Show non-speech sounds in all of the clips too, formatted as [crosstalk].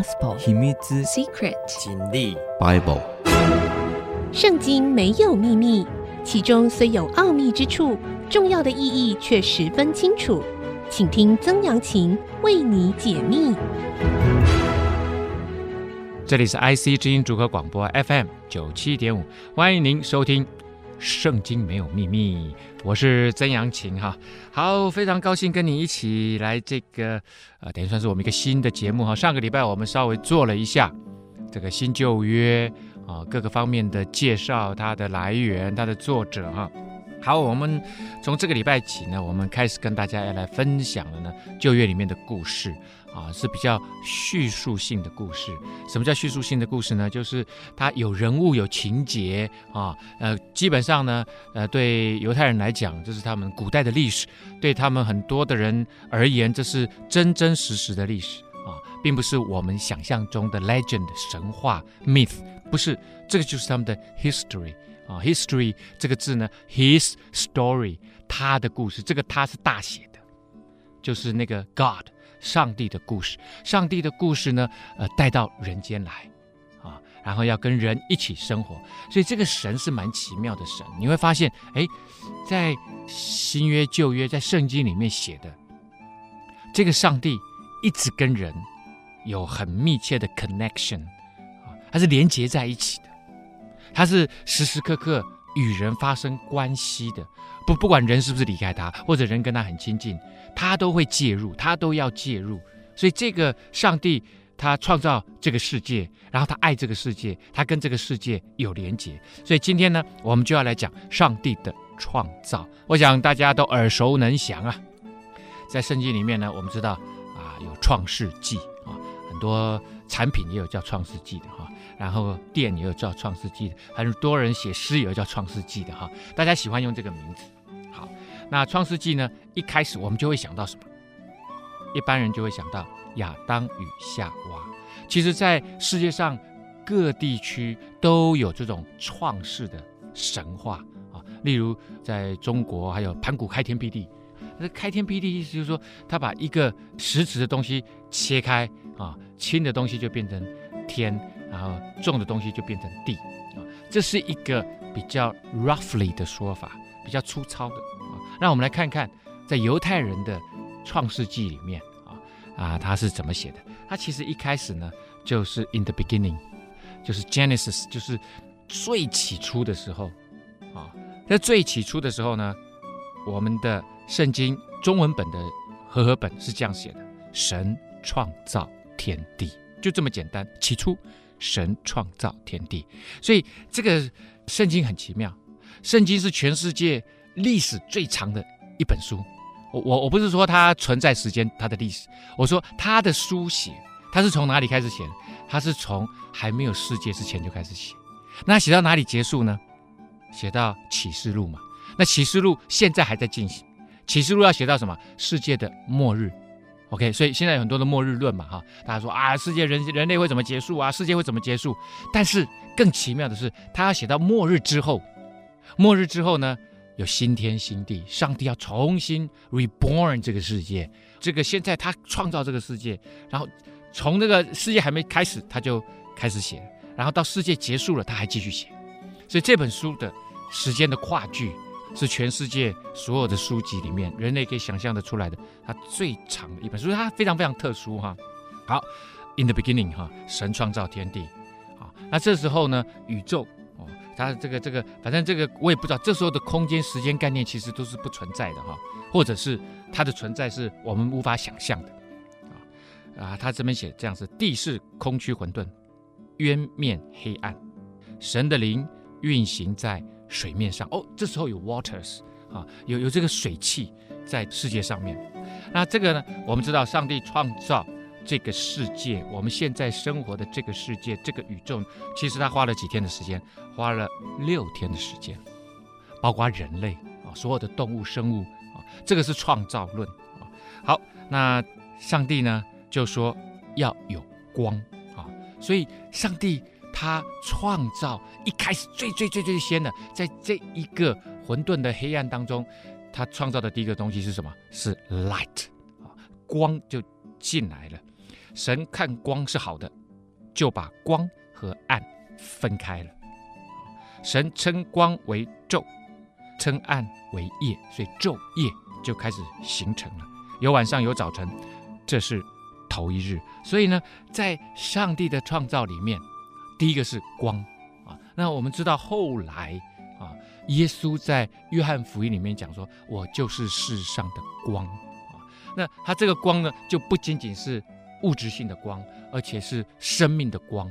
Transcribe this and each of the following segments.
Gospel 秘密 Secret 真理 Bible。圣经没有秘密，其中虽有奥秘之处，重要的意义却十分清楚。请听曾阳晴为你解密。这里是 IC 之音主合广播 FM 九七点五，欢迎您收听《圣经没有秘密》，我是曾阳晴哈。好，非常高兴跟你一起来这个呃，等于算是我们一个新的节目哈。上个礼拜我们稍微做了一下这个新旧约啊各个方面的介绍，它的来源、它的作者哈。好，我们从这个礼拜起呢，我们开始跟大家要来分享的呢旧约里面的故事。啊，是比较叙述性的故事。什么叫叙述性的故事呢？就是它有人物、有情节啊。呃，基本上呢，呃，对犹太人来讲，这是他们古代的历史；对他们很多的人而言，这是真真实实的历史啊，并不是我们想象中的 legend 神话 myth，不是。这个就是他们的 history 啊，history 这个字呢，his story，他的故事。这个他是大写的，就是那个 God。上帝的故事，上帝的故事呢，呃，带到人间来，啊，然后要跟人一起生活，所以这个神是蛮奇妙的神。你会发现，哎，在新约、旧约，在圣经里面写的这个上帝，一直跟人有很密切的 connection，啊，它是连接在一起的，它是时时刻刻与人发生关系的。不，不管人是不是离开他，或者人跟他很亲近，他都会介入，他都要介入。所以这个上帝他创造这个世界，然后他爱这个世界，他跟这个世界有连结。所以今天呢，我们就要来讲上帝的创造。我想大家都耳熟能详啊，在圣经里面呢，我们知道啊，有创世纪啊，很多产品也有叫创世纪的哈。然后店也有叫创世纪的，很多人写诗也有叫创世纪的哈，大家喜欢用这个名字。那创世纪呢，一开始我们就会想到什么？一般人就会想到亚当与夏娃。其实，在世界上各地区都有这种创世的神话啊，例如在中国，还有盘古开天辟地。那开天辟地意思就是说，他把一个实质的东西切开啊，轻的东西就变成天。然后重的东西就变成地啊，这是一个比较 roughly 的说法，比较粗糙的。让我们来看看，在犹太人的创世纪里面啊啊，他是怎么写的？他其实一开始呢，就是 in the beginning，就是 Genesis，就是最起初的时候啊。在最起初的时候呢，我们的圣经中文本的和合本是这样写的：神创造天地，就这么简单。起初。神创造天地，所以这个圣经很奇妙。圣经是全世界历史最长的一本书。我我我不是说它存在时间，它的历史，我说它的书写，它是从哪里开始写？它是从还没有世界之前就开始写。那写到哪里结束呢？写到启示录嘛。那启示录现在还在进行。启示录要写到什么？世界的末日。OK，所以现在有很多的末日论嘛，哈，大家说啊，世界人人类会怎么结束啊？世界会怎么结束？但是更奇妙的是，他要写到末日之后，末日之后呢，有新天新地，上帝要重新 reborn 这个世界。这个现在他创造这个世界，然后从那个世界还没开始，他就开始写，然后到世界结束了，他还继续写。所以这本书的时间的跨距。是全世界所有的书籍里面，人类可以想象得出来的，它最长的一本书，它非常非常特殊哈。好，In the beginning 哈，神创造天地，好，那这时候呢，宇宙，它这个这个，反正这个我也不知道，这时候的空间时间概念其实都是不存在的哈，或者是它的存在是我们无法想象的啊。啊，他这边写这样子：地是空虚混沌，渊面黑暗，神的灵运行在。水面上哦，这时候有 waters 啊，有有这个水汽在世界上面。那这个呢，我们知道上帝创造这个世界，我们现在生活的这个世界，这个宇宙，其实他花了几天的时间？花了六天的时间，包括人类啊，所有的动物生物啊，这个是创造论啊。好，那上帝呢就说要有光啊，所以上帝。他创造一开始最最最最先的，在这一个混沌的黑暗当中，他创造的第一个东西是什么？是 light 啊，光就进来了。神看光是好的，就把光和暗分开了。神称光为昼，称暗为夜，所以昼夜就开始形成了。有晚上，有早晨，这是头一日。所以呢，在上帝的创造里面，第一个是光啊。那我们知道后来啊，耶稣在约翰福音里面讲说：“我就是世上的光啊。”那他这个光呢，就不仅仅是物质性的光，而且是生命的光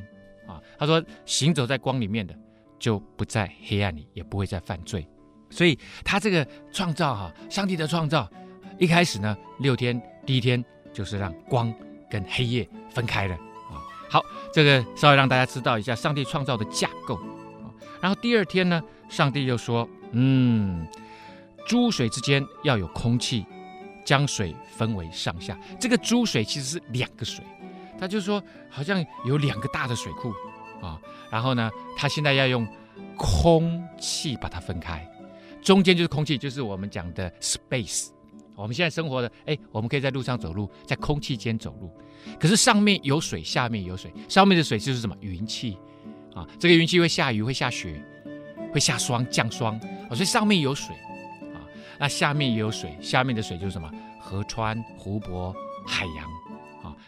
啊。他说：“行走在光里面的。”就不在黑暗里，也不会再犯罪。所以他这个创造哈，上帝的创造一开始呢，六天第一天就是让光跟黑夜分开了啊。好，这个稍微让大家知道一下上帝创造的架构啊。然后第二天呢，上帝又说，嗯，诸水之间要有空气，将水分为上下。这个诸水其实是两个水，他就说好像有两个大的水库。啊，然后呢，他现在要用空气把它分开，中间就是空气，就是我们讲的 space。我们现在生活的，哎，我们可以在路上走路，在空气间走路。可是上面有水，下面有水，上面的水就是什么？云气啊，这个云气会下雨，会下雪，会下霜，降霜啊，所以上面有水啊，那下面也有水，下面的水就是什么？河川、湖泊、海洋。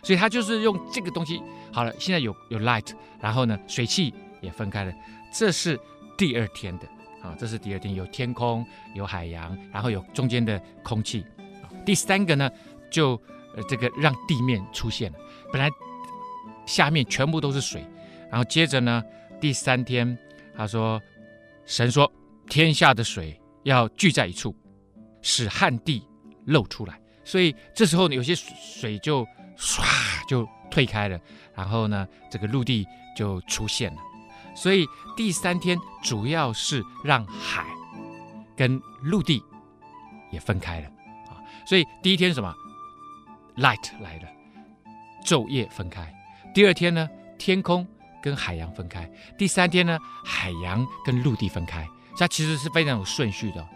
所以它就是用这个东西好了。现在有有 light，然后呢，水汽也分开了。这是第二天的啊，这是第二天有天空，有海洋，然后有中间的空气。第三个呢，就呃这个让地面出现了。本来下面全部都是水，然后接着呢，第三天他说，神说天下的水要聚在一处，使旱地露出来。所以这时候，有些水就。唰就退开了，然后呢，这个陆地就出现了。所以第三天主要是让海跟陆地也分开了啊。所以第一天什么？Light 来了，昼夜分开。第二天呢，天空跟海洋分开。第三天呢，海洋跟陆地分开。它其实是非常有顺序的。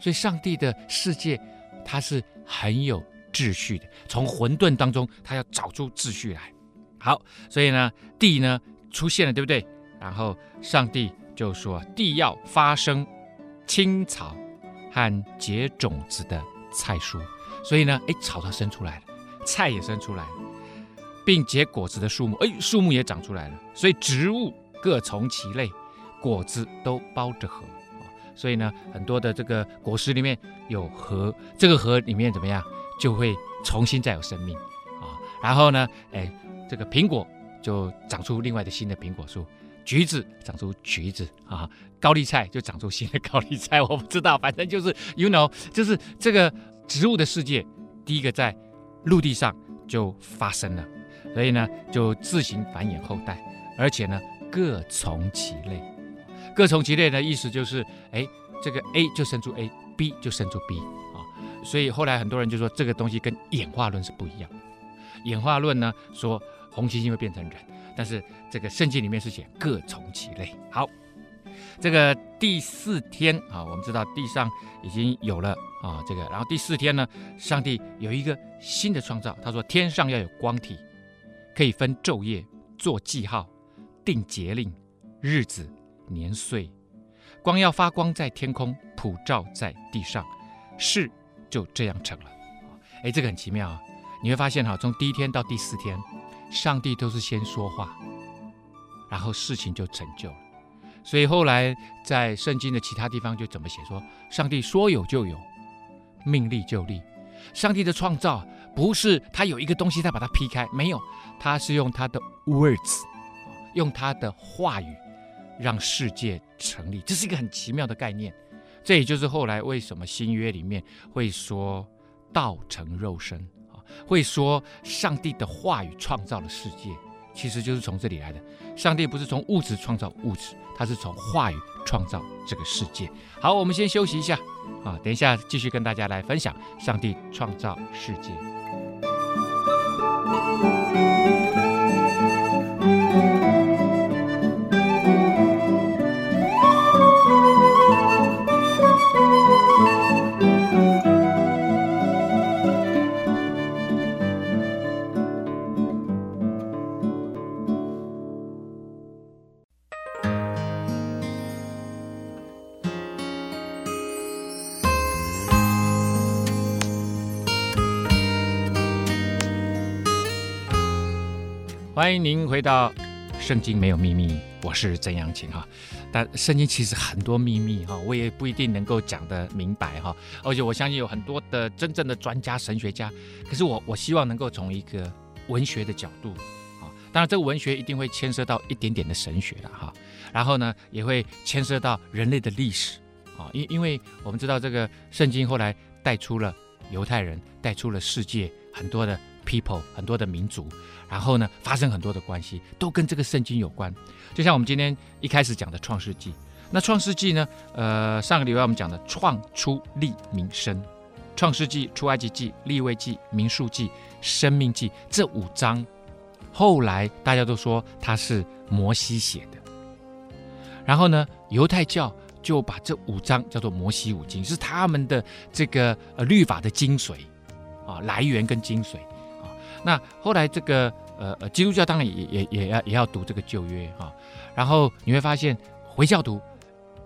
所以上帝的世界，它是很有。秩序的，从混沌当中，他要找出秩序来。好，所以呢，地呢出现了，对不对？然后上帝就说，地要发生青草和结种子的菜蔬。所以呢，哎，草它生出来了，菜也生出来了，并结果子的树木，哎，树木也长出来了。所以植物各从其类，果子都包着核。所以呢，很多的这个果实里面有核，这个核里面怎么样？就会重新再有生命啊，然后呢，哎，这个苹果就长出另外的新的苹果树，橘子长出橘子啊，高丽菜就长出新的高丽菜，我不知道，反正就是 you know，就是这个植物的世界，第一个在陆地上就发生了，所以呢，就自行繁衍后代，而且呢，各从其类，各从其类的意思就是，哎，这个 A 就生出 A，B 就生出 B。所以后来很多人就说这个东西跟演化论是不一样。演化论呢说红猩猩会变成人，但是这个圣经里面是写各从其类。好，这个第四天啊，我们知道地上已经有了啊这个，然后第四天呢，上帝有一个新的创造。他说天上要有光体，可以分昼夜，做记号，定节令、日子、年岁，光要发光在天空，普照在地上，是。就这样成了，哎，这个很奇妙啊！你会发现哈，从第一天到第四天，上帝都是先说话，然后事情就成就了。所以后来在圣经的其他地方就怎么写说，上帝说有就有，命立就立。上帝的创造不是他有一个东西再把它劈开，没有，他是用他的 words，用他的话语让世界成立。这是一个很奇妙的概念。这也就是后来为什么新约里面会说道成肉身啊，会说上帝的话语创造了世界，其实就是从这里来的。上帝不是从物质创造物质，他是从话语创造这个世界。好，我们先休息一下啊，等一下继续跟大家来分享上帝创造世界。欢迎您回到《圣经没有秘密》，我是曾阳晴哈。但圣经其实很多秘密哈，我也不一定能够讲得明白哈。而且我相信有很多的真正的专家、神学家，可是我我希望能够从一个文学的角度啊，当然这个文学一定会牵涉到一点点的神学了哈。然后呢，也会牵涉到人类的历史啊，因因为我们知道这个圣经后来带出了犹太人，带出了世界很多的 people，很多的民族。然后呢，发生很多的关系，都跟这个圣经有关。就像我们今天一开始讲的《创世纪》，那《创世纪》呢，呃，上个礼拜我们讲的创出利民生，《创世纪》、《出埃及记》、《立位记》、《民数记》、《生命记》这五章，后来大家都说它是摩西写的。然后呢，犹太教就把这五章叫做摩西五经，是他们的这个呃律法的精髓啊，来源跟精髓。那后来这个呃呃，基督教当然也也也要也要读这个旧约哈，然后你会发现回教徒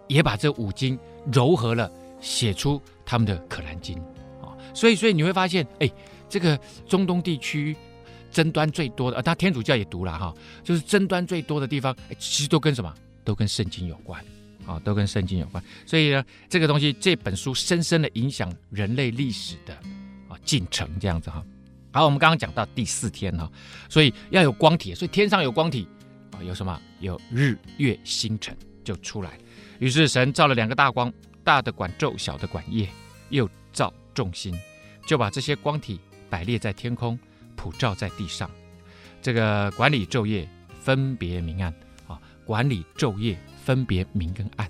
也把这五经糅合了，写出他们的可兰经啊，所以所以你会发现，哎，这个中东地区争端最多的，啊，他天主教也读了哈，就是争端最多的地方，其实都跟什么？都跟圣经有关啊，都跟圣经有关。所以呢，这个东西这本书深深的影响人类历史的啊进程，这样子哈。好，我们刚刚讲到第四天哈，所以要有光体，所以天上有光体啊，有什么？有日月星辰就出来。于是神造了两个大光，大的管昼，小的管夜，又造众星，就把这些光体摆列在天空，普照在地上。这个管理昼夜，分别明暗啊，管理昼夜，分别明跟暗。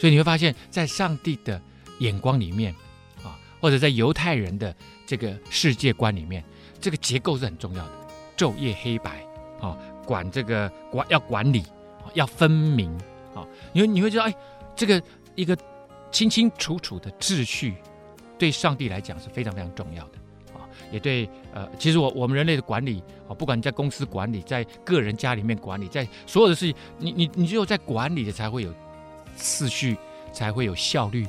所以你会发现在上帝的眼光里面啊，或者在犹太人的。这个世界观里面，这个结构是很重要的，昼夜黑白啊，管这个管要管理，要分明啊，你会你会觉得，哎，这个一个清清楚楚的秩序，对上帝来讲是非常非常重要的啊，也对呃，其实我我们人类的管理啊，不管你在公司管理，在个人家里面管理，在所有的事情，你你你只有在管理的才会有次序，才会有效率，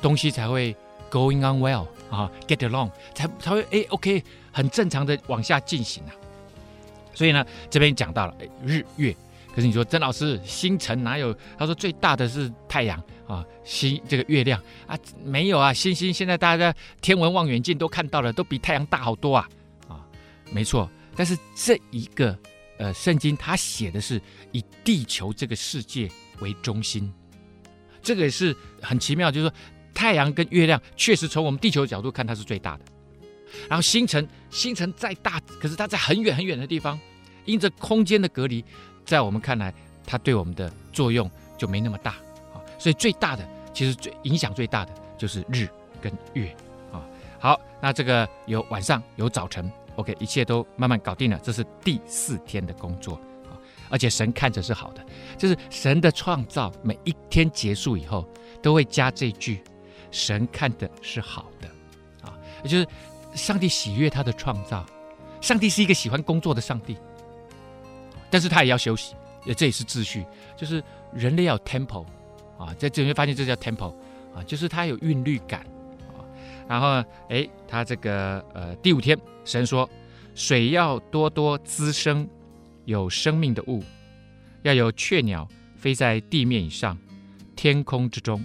东西才会。Going on well 啊，get along 才才会哎，OK，很正常的往下进行啊。所以呢，这边讲到了日月，可是你说曾老师，星辰哪有？他说最大的是太阳啊，星这个月亮啊没有啊，星星现在大家天文望远镜都看到了，都比太阳大好多啊啊，没错。但是这一个呃圣经，它写的是以地球这个世界为中心，这个也是很奇妙，就是说。太阳跟月亮确实从我们地球的角度看，它是最大的。然后星辰，星辰再大，可是它在很远很远的地方，因着空间的隔离，在我们看来，它对我们的作用就没那么大啊。所以最大的，其实最影响最大的就是日跟月啊。好，那这个有晚上有早晨，OK，一切都慢慢搞定了。这是第四天的工作啊，而且神看着是好的，就是神的创造，每一天结束以后都会加这句。神看的是好的，啊，也就是上帝喜悦他的创造。上帝是一个喜欢工作的上帝，但是他也要休息，这也是秩序。就是人类要 tempo 啊，在这里面发现这叫 tempo 啊，就是他有韵律感啊。然后呢，哎，他这个呃第五天，神说水要多多滋生有生命的物，要有雀鸟飞在地面以上，天空之中。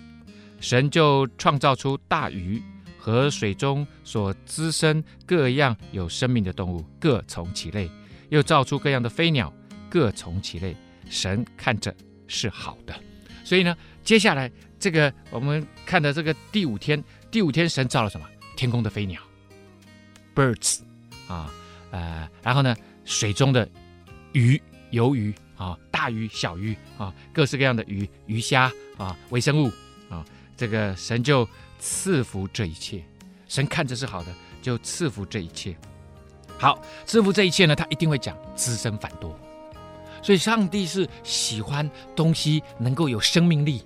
神就创造出大鱼和水中所滋生各样有生命的动物，各从其类；又造出各样的飞鸟，各从其类。神看着是好的。所以呢，接下来这个我们看的这个第五天，第五天神造了什么？天空的飞鸟，birds 啊，呃，然后呢，水中的鱼，鱿鱼啊，大鱼、小鱼啊，各式各样的鱼、鱼虾啊，微生物啊。这个神就赐福这一切，神看着是好的，就赐福这一切。好，赐福这一切呢，他一定会讲滋生繁多。所以上帝是喜欢东西能够有生命力，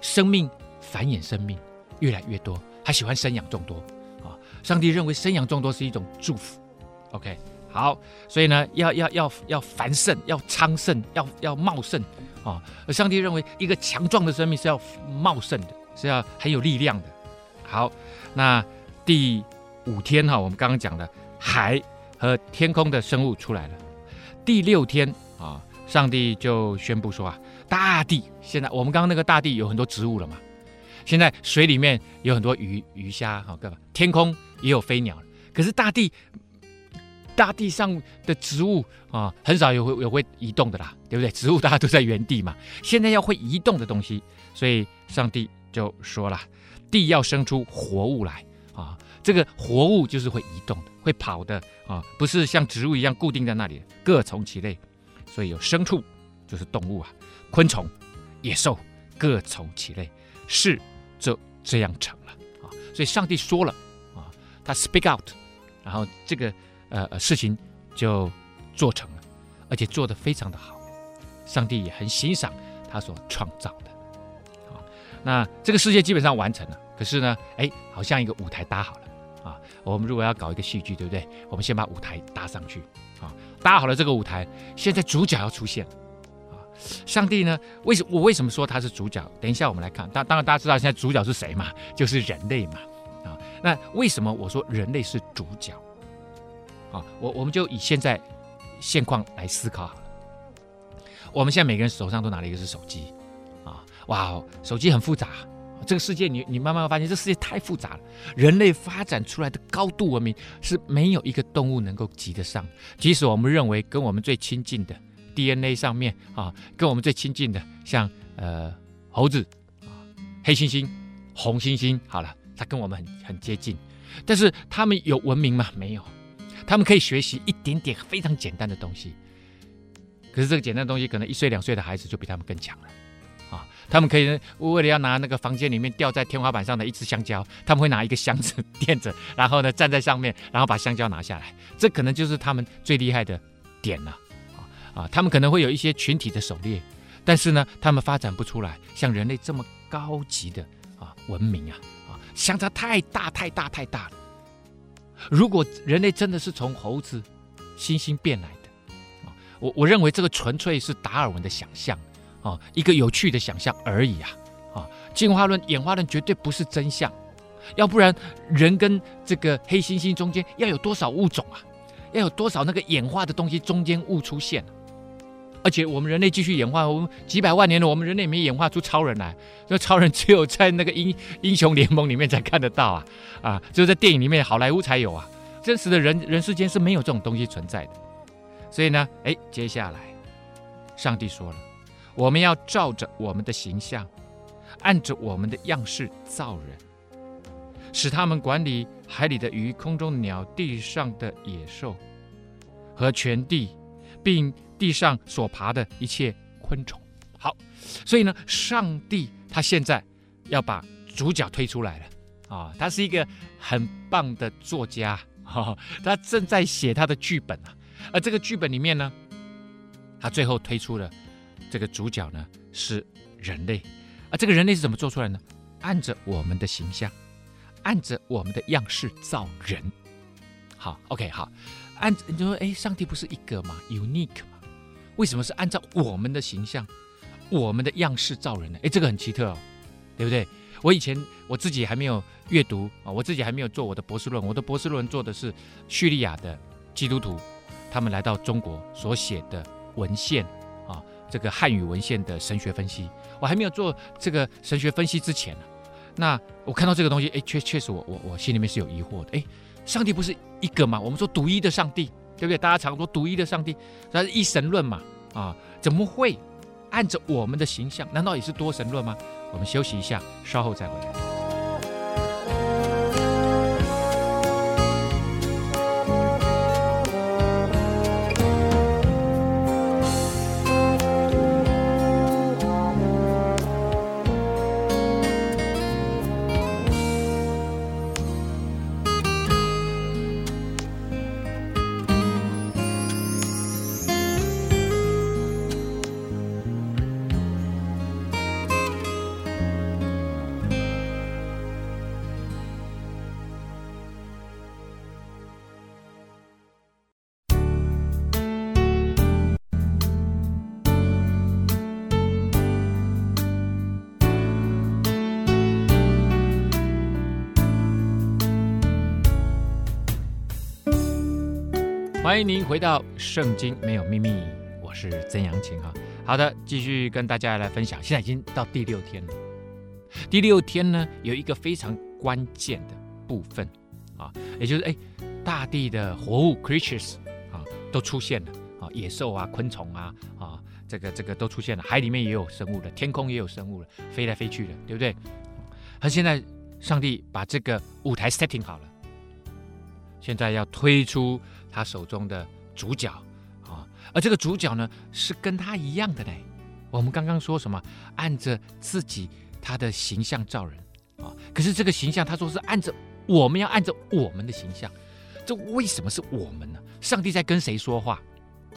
生命繁衍生命越来越多，他喜欢生养众多啊。上帝认为生养众多是一种祝福。OK，好，所以呢，要要要要繁盛，要昌盛，要要茂盛啊。而上帝认为一个强壮的生命是要茂盛的。是要很有力量的。好，那第五天哈，我们刚刚讲的海和天空的生物出来了。第六天啊，上帝就宣布说啊，大地现在我们刚刚那个大地有很多植物了嘛，现在水里面有很多鱼鱼虾哈，干嘛？天空也有飞鸟，可是大地大地上的植物啊，很少有会有会移动的啦，对不对？植物大家都在原地嘛，现在要会移动的东西，所以上帝就说了，地要生出活物来啊，这个活物就是会移动的。会跑的啊，不是像植物一样固定在那里，各从其类，所以有牲畜就是动物啊，昆虫、野兽各从其类，是就这样成了啊。所以上帝说了啊，他 speak out，然后这个呃事情就做成了，而且做得非常的好，上帝也很欣赏他所创造的。那这个世界基本上完成了，可是呢，哎，好像一个舞台搭好了。啊，我们如果要搞一个戏剧，对不对？我们先把舞台搭上去，啊，搭好了这个舞台，现在主角要出现，啊，上帝呢？为什我为什么说他是主角？等一下我们来看，当当然大家知道现在主角是谁嘛？就是人类嘛，啊，那为什么我说人类是主角？啊，我我们就以现在现况来思考好了。我们现在每个人手上都拿了一个是手机，哇哦，手机很复杂。这个世界你，你慢慢发现，这世界太复杂了。人类发展出来的高度文明是没有一个动物能够及得上。即使我们认为跟我们最亲近的 DNA 上面啊，跟我们最亲近的像呃猴子啊、黑猩猩、红猩猩，好了，它跟我们很很接近，但是他们有文明吗？没有。他们可以学习一点点非常简单的东西，可是这个简单的东西，可能一岁两岁的孩子就比他们更强了。他们可以为了要拿那个房间里面吊在天花板上的一只香蕉，他们会拿一个箱子垫着，然后呢站在上面，然后把香蕉拿下来。这可能就是他们最厉害的点了。啊啊，他们可能会有一些群体的狩猎，但是呢，他们发展不出来像人类这么高级的啊文明啊啊，相差太大太大太大了。如果人类真的是从猴子、猩猩变来的，我我认为这个纯粹是达尔文的想象。啊，一个有趣的想象而已啊！啊，进化论、演化论绝对不是真相，要不然人跟这个黑猩猩中间要有多少物种啊？要有多少那个演化的东西中间物出现？而且我们人类继续演化，我们几百万年了，我们人类没演化出超人来，那超人只有在那个英英雄联盟里面才看得到啊！啊，只有在电影里面，好莱坞才有啊！真实的人人世间是没有这种东西存在的。所以呢，哎，接下来上帝说了。我们要照着我们的形象，按着我们的样式造人，使他们管理海里的鱼、空中鸟、地上的野兽和全地，并地上所爬的一切昆虫。好，所以呢，上帝他现在要把主角推出来了啊！他是一个很棒的作家，[laughs] 哈，他正在写他的剧本啊。而这个剧本里面呢，他最后推出了。这个主角呢是人类，啊，这个人类是怎么做出来呢？按着我们的形象，按着我们的样式造人。好，OK，好，按你就说，哎，上帝不是一个吗？Unique 吗？为什么是按照我们的形象、我们的样式造人呢？哎，这个很奇特哦，对不对？我以前我自己还没有阅读啊，我自己还没有做我的博士论，我的博士论做的是叙利亚的基督徒他们来到中国所写的文献。这个汉语文献的神学分析，我还没有做这个神学分析之前呢，那我看到这个东西，哎，确确实我我我心里面是有疑惑的，哎，上帝不是一个吗？我们说独一的上帝，对不对？大家常说独一的上帝，那是一神论嘛，啊，怎么会按着我们的形象？难道也是多神论吗？我们休息一下，稍后再回来。欢迎您回到《圣经没有秘密》，我是曾阳晴哈。好的，继续跟大家来分享。现在已经到第六天了。第六天呢，有一个非常关键的部分啊，也就是哎，大地的活物 creatures 啊都出现了啊，野兽啊、昆虫啊啊，这个这个都出现了，海里面也有生物了，天空也有生物了，飞来飞去的，对不对？他现在上帝把这个舞台 setting 好了，现在要推出他手中的主角啊，而这个主角呢是跟他一样的呢。我们刚刚说什么？按着自己。他的形象造人啊，可是这个形象他说是按着我们要按着我们的形象，这为什么是我们呢？上帝在跟谁说话？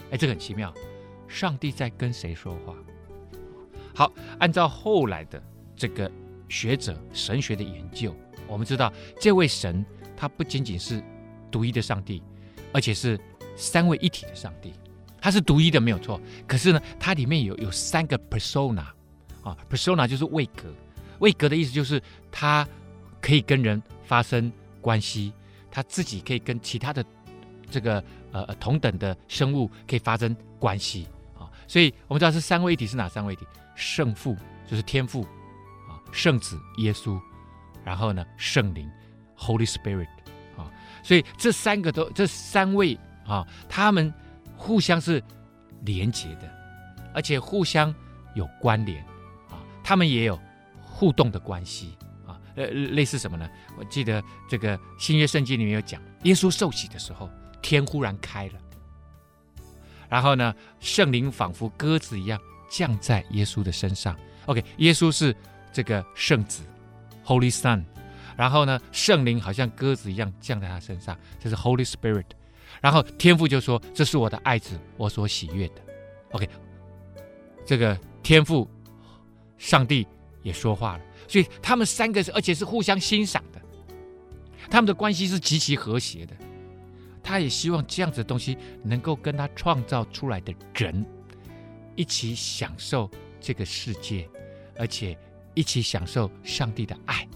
哎，这很奇妙，上帝在跟谁说话？好，按照后来的这个学者神学的研究，我们知道这位神他不仅仅是独一的上帝，而且是三位一体的上帝，他是独一的没有错。可是呢，它里面有有三个 persona。啊，persona 就是位格，位格的意思就是他可以跟人发生关系，他自己可以跟其他的这个呃同等的生物可以发生关系啊，所以我们知道是三位一体是哪三位一体？圣父就是天父啊，圣子耶稣，然后呢圣灵 Holy Spirit，所以这三个都这三位啊，他们互相是连接的，而且互相有关联啊。他们也有互动的关系啊，呃，类似什么呢？我记得这个新约圣经里面有讲，耶稣受洗的时候，天忽然开了，然后呢，圣灵仿佛鸽子一样降在耶稣的身上。OK，耶稣是这个圣子，Holy Son，然后呢，圣灵好像鸽子一样降在他身上，这是 Holy Spirit。然后天父就说：“这是我的爱子，我所喜悦的。”OK，这个天父。上帝也说话了，所以他们三个是，而且是互相欣赏的，他们的关系是极其和谐的。他也希望这样子的东西能够跟他创造出来的人一起享受这个世界，而且一起享受上帝的爱。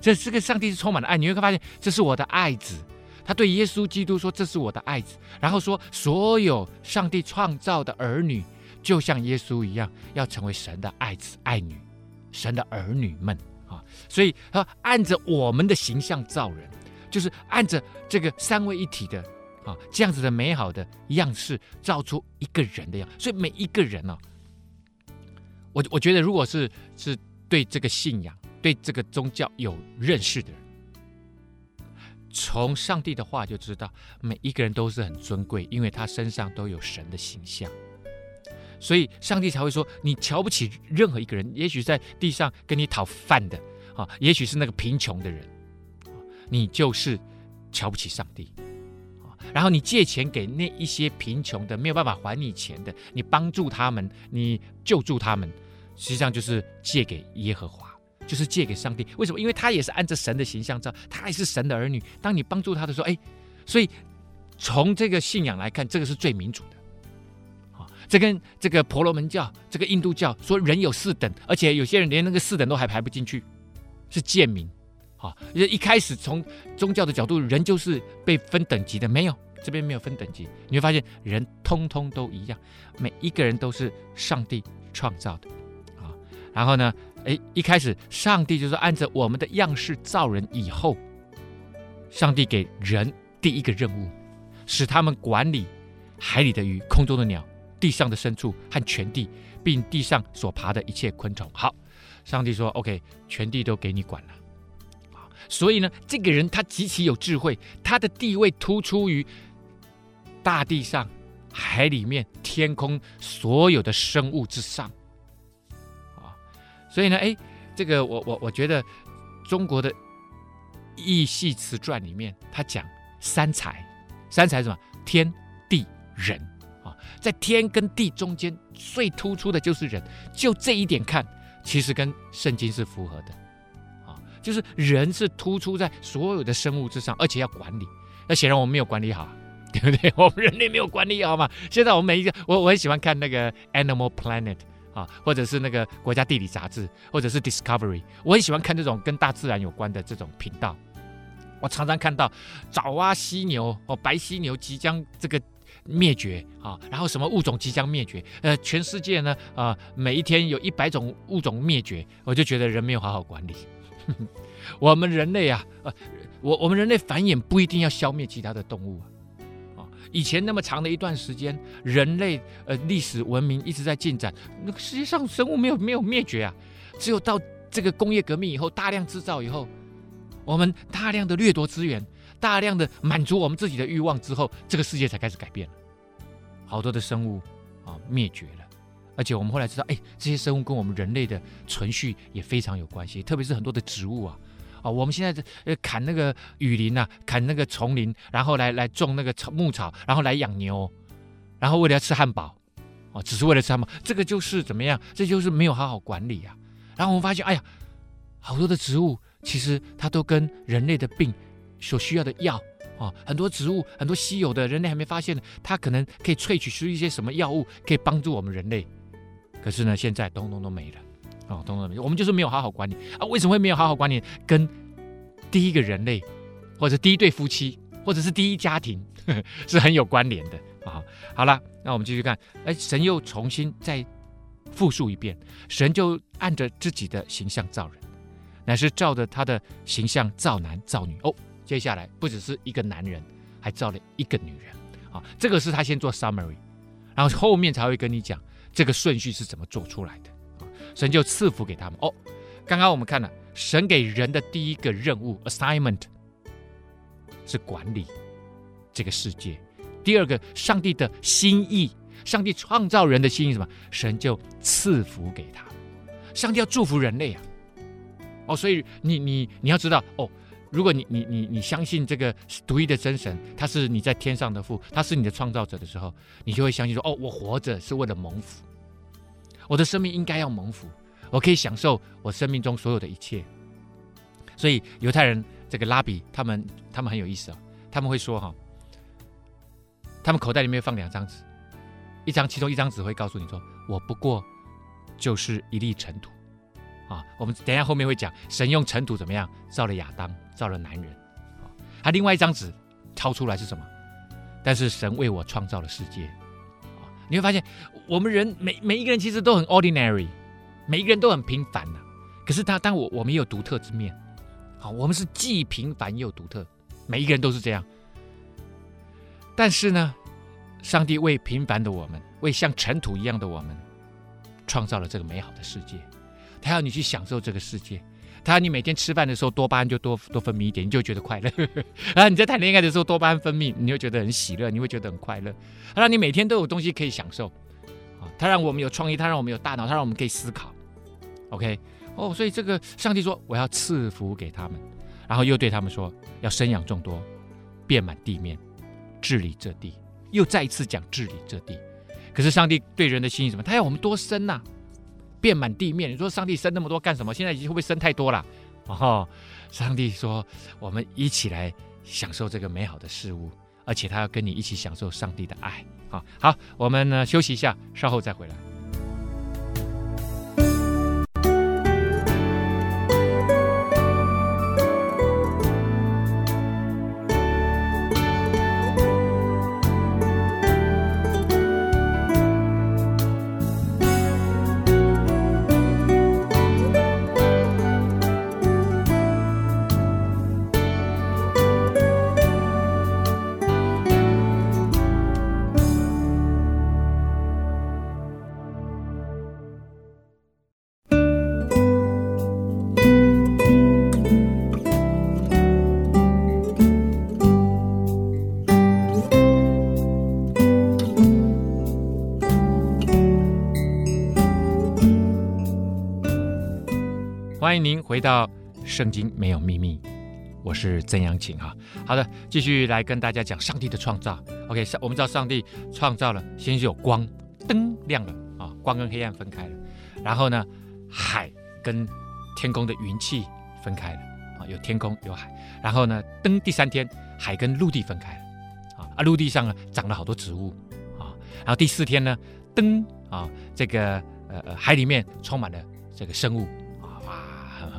这这个上帝是充满了爱，你会发现这是我的爱子。他对耶稣基督说：“这是我的爱子。”然后说：“所有上帝创造的儿女。”就像耶稣一样，要成为神的爱子、爱女，神的儿女们啊！所以他按着我们的形象造人，就是按着这个三位一体的啊这样子的美好的样式造出一个人的样。所以每一个人呢、我我觉得，如果是是对这个信仰、对这个宗教有认识的人，从上帝的话就知道，每一个人都是很尊贵，因为他身上都有神的形象。所以，上帝才会说：“你瞧不起任何一个人，也许在地上跟你讨饭的啊，也许是那个贫穷的人，你就是瞧不起上帝啊。然后你借钱给那一些贫穷的、没有办法还你钱的，你帮助他们，你救助他们，实际上就是借给耶和华，就是借给上帝。为什么？因为他也是按着神的形象造，他也是神的儿女。当你帮助他的时候，哎，所以从这个信仰来看，这个是最民主的。”这跟这个婆罗门教、这个印度教说人有四等，而且有些人连那个四等都还排不进去，是贱民。啊，一开始从宗教的角度，人就是被分等级的，没有，这边没有分等级。你会发现人通通都一样，每一个人都是上帝创造的。啊，然后呢，哎，一开始上帝就是按照我们的样式造人，以后上帝给人第一个任务，使他们管理海里的鱼、空中的鸟。地上的牲畜和全地，并地上所爬的一切昆虫。好，上帝说：“OK，全地都给你管了。”所以呢，这个人他极其有智慧，他的地位突出于大地上、海里面、天空所有的生物之上。所以呢，哎，这个我我我觉得中国的《易系辞传》里面他讲三才，三才是什么？天地人啊。在天跟地中间最突出的就是人，就这一点看，其实跟圣经是符合的，啊，就是人是突出在所有的生物之上，而且要管理。那显然我们没有管理好，对不对？[laughs] 我们人类没有管理好嘛。现在我们每一个，我我很喜欢看那个 Animal Planet 啊，或者是那个国家地理杂志，或者是 Discovery，我很喜欢看这种跟大自然有关的这种频道。我常常看到爪哇犀牛哦，白犀牛即将这个灭绝啊，然后什么物种即将灭绝？呃，全世界呢啊，每一天有一百种物种灭绝，我就觉得人没有好好管理。[laughs] 我们人类啊，呃，我我们人类繁衍不一定要消灭其他的动物啊。以前那么长的一段时间，人类呃历史文明一直在进展，那个世界上生物没有没有灭绝啊，只有到这个工业革命以后，大量制造以后，我们大量的掠夺资源，大量的满足我们自己的欲望之后，这个世界才开始改变了。好多的生物啊灭绝了，而且我们后来知道，哎，这些生物跟我们人类的存续也非常有关系，特别是很多的植物啊。啊，我们现在呃砍那个雨林呐、砍那个丛林，然后来来种那个草牧草，然后来养牛，然后为了要吃汉堡，哦，只是为了吃汉堡，这个就是怎么样？这就是没有好好管理啊。然后我们发现，哎呀，好多的植物其实它都跟人类的病所需要的药啊、哦，很多植物很多稀有的，人类还没发现的，它可能可以萃取出一些什么药物，可以帮助我们人类。可是呢，现在通通都没了。哦，懂了没？我们就是没有好好管理啊！为什么会没有好好管理？跟第一个人类，或者第一对夫妻，或者是第一家庭，呵 [laughs] 呵是很有关联的啊！好了，那我们继续看，哎，神又重新再复述一遍，神就按着自己的形象造人，乃是照着他的形象造男造女哦。接下来不只是一个男人，还造了一个女人啊！这个是他先做 summary，然后后面才会跟你讲这个顺序是怎么做出来的。神就赐福给他们哦。刚刚我们看了神给人的第一个任务 assignment 是管理这个世界。第二个，上帝的心意，上帝创造人的心意什么？神就赐福给他。上帝要祝福人类啊！哦，所以你你你要知道哦，如果你你你你相信这个独一的真神，他是你在天上的父，他是你的创造者的时候，你就会相信说哦，我活着是为了蒙福。我的生命应该要蒙福，我可以享受我生命中所有的一切。所以犹太人这个拉比他们他们很有意思啊，他们会说哈，他们口袋里面放两张纸，一张其中一张纸会告诉你说，我不过就是一粒尘土啊。我们等下后面会讲，神用尘土怎么样造了亚当，造了男人啊。他另外一张纸掏出来是什么？但是神为我创造了世界。你会发现，我们人每每一个人其实都很 ordinary，每一个人都很平凡呐、可是他，但我我们有独特之面，好，我们是既平凡又独特，每一个人都是这样。但是呢，上帝为平凡的我们，为像尘土一样的我们，创造了这个美好的世界，他要你去享受这个世界。他你每天吃饭的时候多巴胺就多多分泌一点，你就觉得快乐。[laughs] 然后你在谈恋爱的时候多巴胺分泌，你会觉得很喜乐，你会觉得很快乐。他让你每天都有东西可以享受，啊，他让我们有创意，他让我们有大脑，他让我们可以思考。OK，哦，所以这个上帝说我要赐福给他们，然后又对他们说要生养众多，遍满地面，治理这地，又再一次讲治理这地。可是上帝对人的心意什么？他要我们多生呐、遍满地面，你说上帝生那么多干什么？现在已经会不会生太多了？哦，上帝说，我们一起来享受这个美好的事物，而且他要跟你一起享受上帝的爱。好，好，我们呢休息一下，稍后再回来。到《圣经没有秘密》，我是曾阳晴哈。好的，继续来跟大家讲上帝的创造。OK，上我们知道上帝创造了，先是有光，灯亮了啊，光跟黑暗分开了。然后呢，海跟天空的云气分开了啊，有天空有海。然后呢，灯第三天，海跟陆地分开了啊，啊，陆地上呢长了好多植物啊。然后第四天呢，灯啊，这个呃海里面充满了这个生物。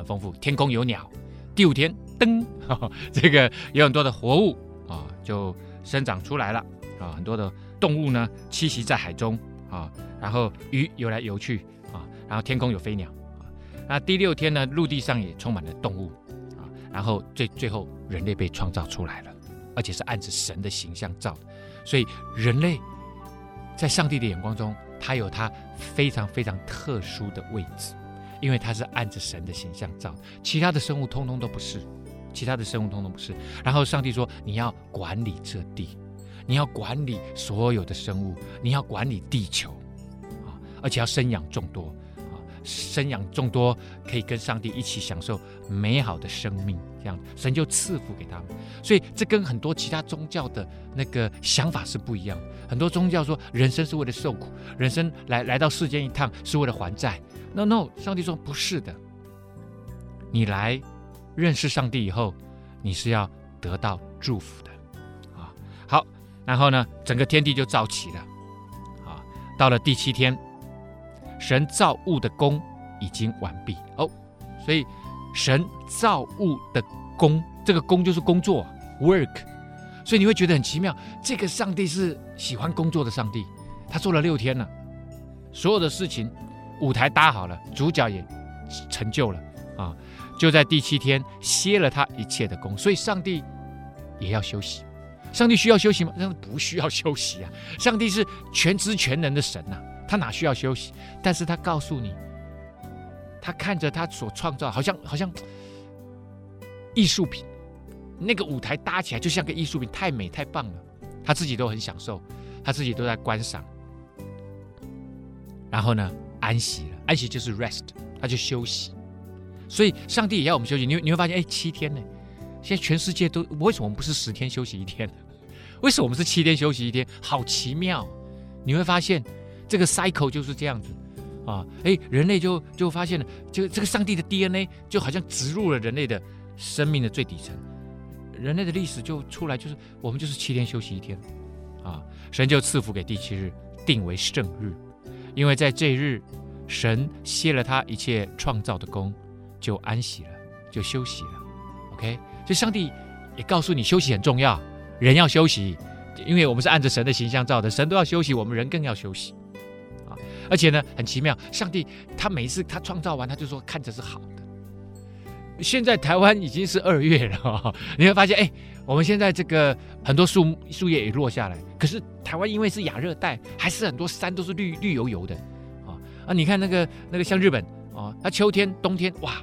丰富，天空有鸟。第五天，灯，[laughs] 这个有很多的活物啊，就生长出来了啊，很多的动物呢栖息在海中啊，然后鱼游来游去啊，然后天空有飞鸟啊。那第六天呢，陆地上也充满了动物啊，然后最最后人类被创造出来了，而且是按着神的形象造的，所以人类在上帝的眼光中，他有他非常非常特殊的位置。因为它是按着神的形象造，其他的生物通通都不是，其他的生物通通不是。然后上帝说：“你要管理这地，你要管理所有的生物，你要管理地球，啊，而且要生养众多，啊，生养众多可以跟上帝一起享受美好的生命，这样神就赐福给他们。所以这跟很多其他宗教的那个想法是不一样。很多宗教说人生是为了受苦，人生来来到世间一趟是为了还债。” No No，上帝说不是的。你来认识上帝以后，你是要得到祝福的啊。好，然后呢，整个天地就造齐了啊。到了第七天，神造物的工已经完毕哦。所以神造物的工，这个工就是工作 work。所以你会觉得很奇妙，这个上帝是喜欢工作的上帝。他做了六天了，所有的事情。舞台搭好了，主角也成就了啊！就在第七天歇了他一切的工，所以上帝也要休息。上帝需要休息吗？上帝不需要休息啊！上帝是全知全能的神呐、他哪需要休息？但是他告诉你，他看着他所创造，好像 [laughs] 好像艺术品，那个舞台搭起来就像个艺术品，太美太棒了，他自己都很享受，他自己都在观赏。然后呢？安息了，安息就是 rest，他就休息。所以上帝也要我们休息。你你会发现，哎，七天呢？现在全世界都为什么我们不是十天休息一天？为什么我们是七天休息一天？好奇妙！你会发现这个 cycle 就是这样子啊。哎，人类就就发现了，就这个上帝的 DNA 就好像植入了人类的生命的最底层。人类的历史就出来，就是我们就是七天休息一天啊。神就赐福给第七日，定为圣日。因为在这日，神歇了他一切创造的工，就安息了，就休息了。OK，所以上帝也告诉你，休息很重要，人要休息，因为我们是按着神的形象造的，神都要休息，我们人更要休息啊！而且呢，很奇妙，上帝他每一次他创造完，他就说看着是好的。现在台湾已经是二月了，[laughs] 你会发现，哎，我们现在这个很多树树叶也落下来，可是台湾因为是亚热带，还是很多山都是绿绿油油的，啊啊！你看那个那个像日本啊，它秋天冬天哇，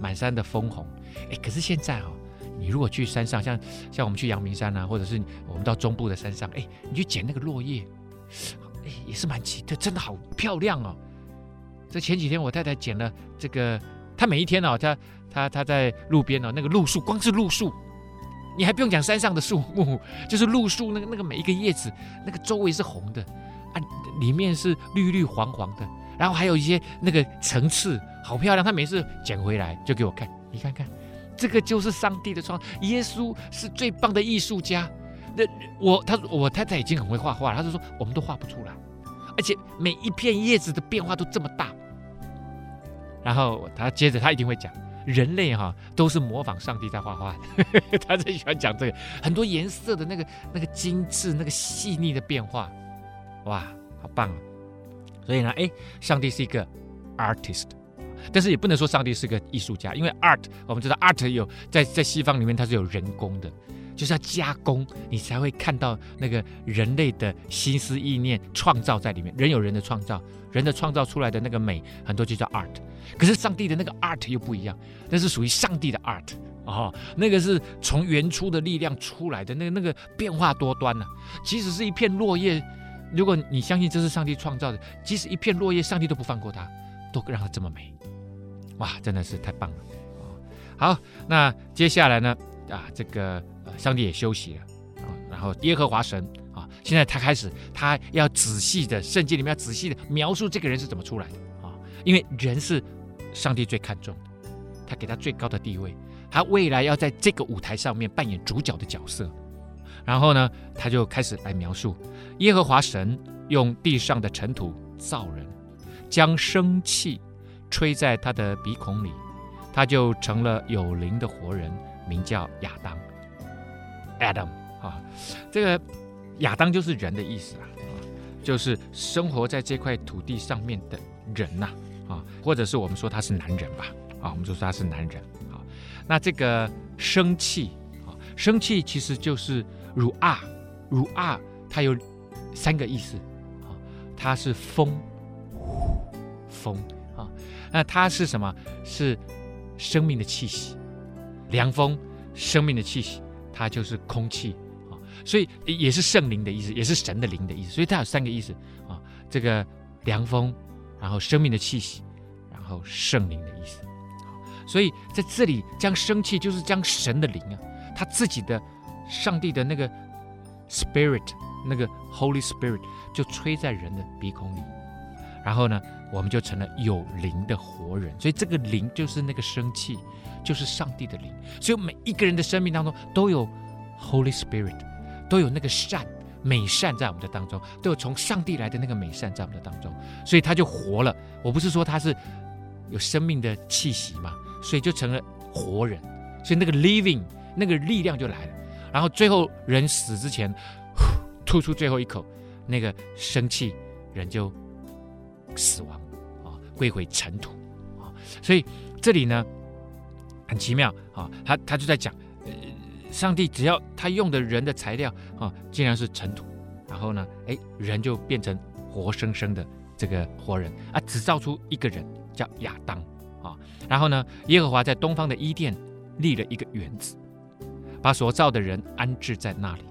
满山的枫红，哎，可是现在哦，你如果去山上，像像我们去阳明山啊，或者是我们到中部的山上，哎，你去捡那个落叶，哎，也是蛮奇特，真的好漂亮哦。这前几天我太太捡了这个。她每一天哦，她她她在路边哦，那个路树，光是路树，你还不用讲山上的树木，[laughs] 就是路树那个那个每一个叶子，那个周围是红的啊，里面是绿绿黄黄的，然后还有一些那个层次，好漂亮。他每次捡回来就给我看，你看看，这个就是上帝的创，耶稣是最棒的艺术家。那我他我太太已经很会画画了，他就说我们都画不出来，而且每一片叶子的变化都这么大。然后他接着他一定会讲，人类哈都是模仿上帝在画画，[laughs] 他最喜欢讲这个很多颜色的那个那个精致那个细腻的变化，哇，好棒啊！所以呢，哎，上帝是一个 artist，但是也不能说上帝是个艺术家，因为 art 我们知道 art 有在在西方里面它是有人工的，就是要加工你才会看到那个人类的心思意念创造在里面，人有人的创造，人的创造出来的那个美很多就叫 art。可是上帝的那个 art 又不一样，那是属于上帝的 art 哦，那个是从原初的力量出来的，那个那个变化多端呢、即使是一片落叶，如果你相信这是上帝创造的，即使一片落叶，上帝都不放过它，都让它这么美，哇，真的是太棒了。好，那接下来呢？啊，这个、上帝也休息了啊，然后耶和华神啊，现在他开始，他要仔细的，圣经里面要仔细的描述这个人是怎么出来的啊。因为人是上帝最看重的，他给他最高的地位，他未来要在这个舞台上面扮演主角的角色。然后呢，他就开始来描述耶和华神用地上的尘土造人，将生气吹在他的鼻孔里，他就成了有灵的活人，名叫亚当，Adam 啊，这个亚当就是人的意思啊，就是生活在这块土地上面的人呐啊，或者是我们说他是男人吧啊，我们就说他是男人啊。那这个生气啊，生气其实就是如啊，如啊，它有三个意思啊，它是风，风啊，那它是什么？是生命的气息。凉风，生命的气息，它就是空气啊，所以也是圣灵的意思，也是神的灵的意思，所以它有三个意思啊，这个凉风，然后生命的气息，然后圣灵的意思，所以在这里将生气就是将神的灵啊，他自己的上帝的那个 spirit，那个 Holy Spirit 就吹在人的鼻孔里，然后呢，我们就成了有灵的活人，所以这个灵就是那个生气。就是上帝的灵，所以每一个人的生命当中都有 Holy Spirit，都有那个善美善在我们的当中，都有从上帝来的那个美善在我们的当中，所以他就活了。我不是说他是有生命的气息嘛，所以就成了活人，所以那个 living 那个力量就来了。然后最后人死之前，吐出最后一口那个生气，人就死亡，归回尘土啊。所以这里呢。很奇妙啊，他他就在讲，呃，上帝只要他用的人的材料啊，竟然是尘土，然后呢，哎，人就变成活生生的这个活人啊，只造出一个人叫亚当啊，然后呢，耶和华在东方的伊甸立了一个园子，把所造的人安置在那里。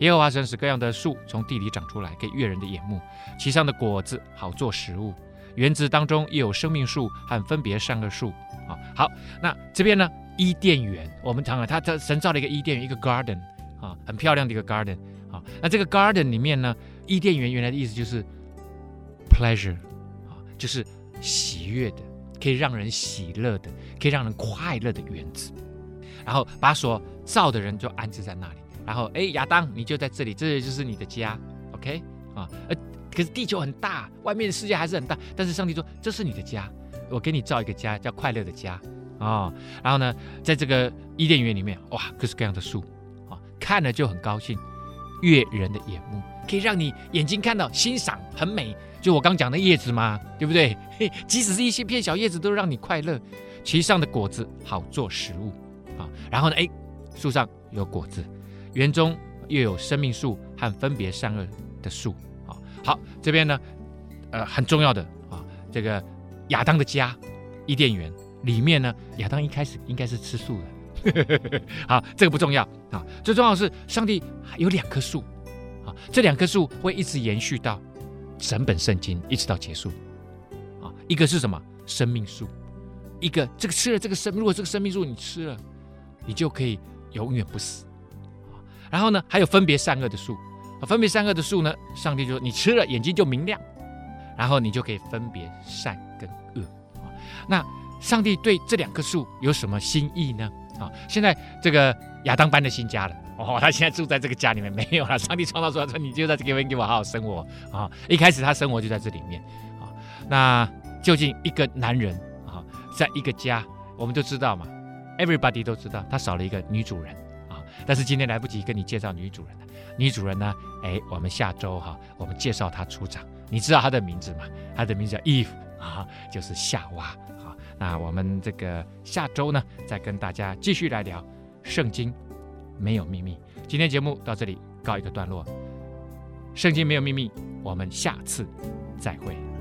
耶和华神使各样的树从地里长出来，给悦人的眼目，其上的果子好做食物。园子当中也有生命树和分别善恶树。啊，好，那这边呢，伊甸园，我们常常他他神造了一个伊甸园，一个 garden 啊，很漂亮的一个 garden 啊。那这个 garden 里面呢，伊甸园原来的意思就是 pleasure 啊，就是喜悦的，可以让人喜乐的，可以让人快乐的园子。然后把所造的人就安置在那里。然后哎，亚当你就在这里，这里就是你的家，OK 啊？呃，可是地球很大，外面的世界还是很大，但是上帝说这是你的家。我给你造一个家，叫快乐的家啊、然后呢，在这个伊甸园里面，哇，各式各样的树啊、看了就很高兴，悦人的眼目，可以让你眼睛看到欣赏，很美。就我刚讲的叶子嘛，对不对？[laughs] 即使是一些片小叶子，都让你快乐。其上的果子好做食物啊、然后呢，哎，树上有果子，园中又有生命树和分别善恶的树、好，这边呢，呃，很重要的啊、这个。亚当的家，伊甸园里面呢，亚当一开始应该是吃素的。[laughs] 好，这个不重要啊，最重要的是上帝有两棵树啊，这两棵树会一直延续到整本圣经，一直到结束啊。一个是什么？生命树，一个这个吃了这个生，如果这个生命树你吃了，你就可以永远不死。然后呢，还有分别善恶的树，分别善恶的树呢，上帝就说你吃了眼睛就明亮。然后你就可以分别善跟恶啊。那上帝对这两棵树有什么心意呢？啊，现在这个亚当搬了新家了哦，他现在住在这个家里面没有了。上帝创造出来说，你就在这边给我好好生活啊。一开始他生活就在这里面啊。那究竟一个男人啊，在一个家，我们都知道嘛，everybody 都知道，他少了一个女主人。但是今天来不及跟你介绍女主人了。女主人呢？哎，我们下周哈，我们介绍她出场。你知道她的名字吗？她的名字叫 Eve 啊，就是夏娃啊。那我们这个下周呢，再跟大家继续来聊圣经没有秘密。今天节目到这里告一个段落，圣经没有秘密，我们下次再会。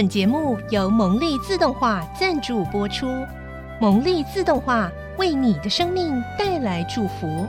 本节目由蒙利自动化赞助播出，蒙利自动化为你的生命带来祝福。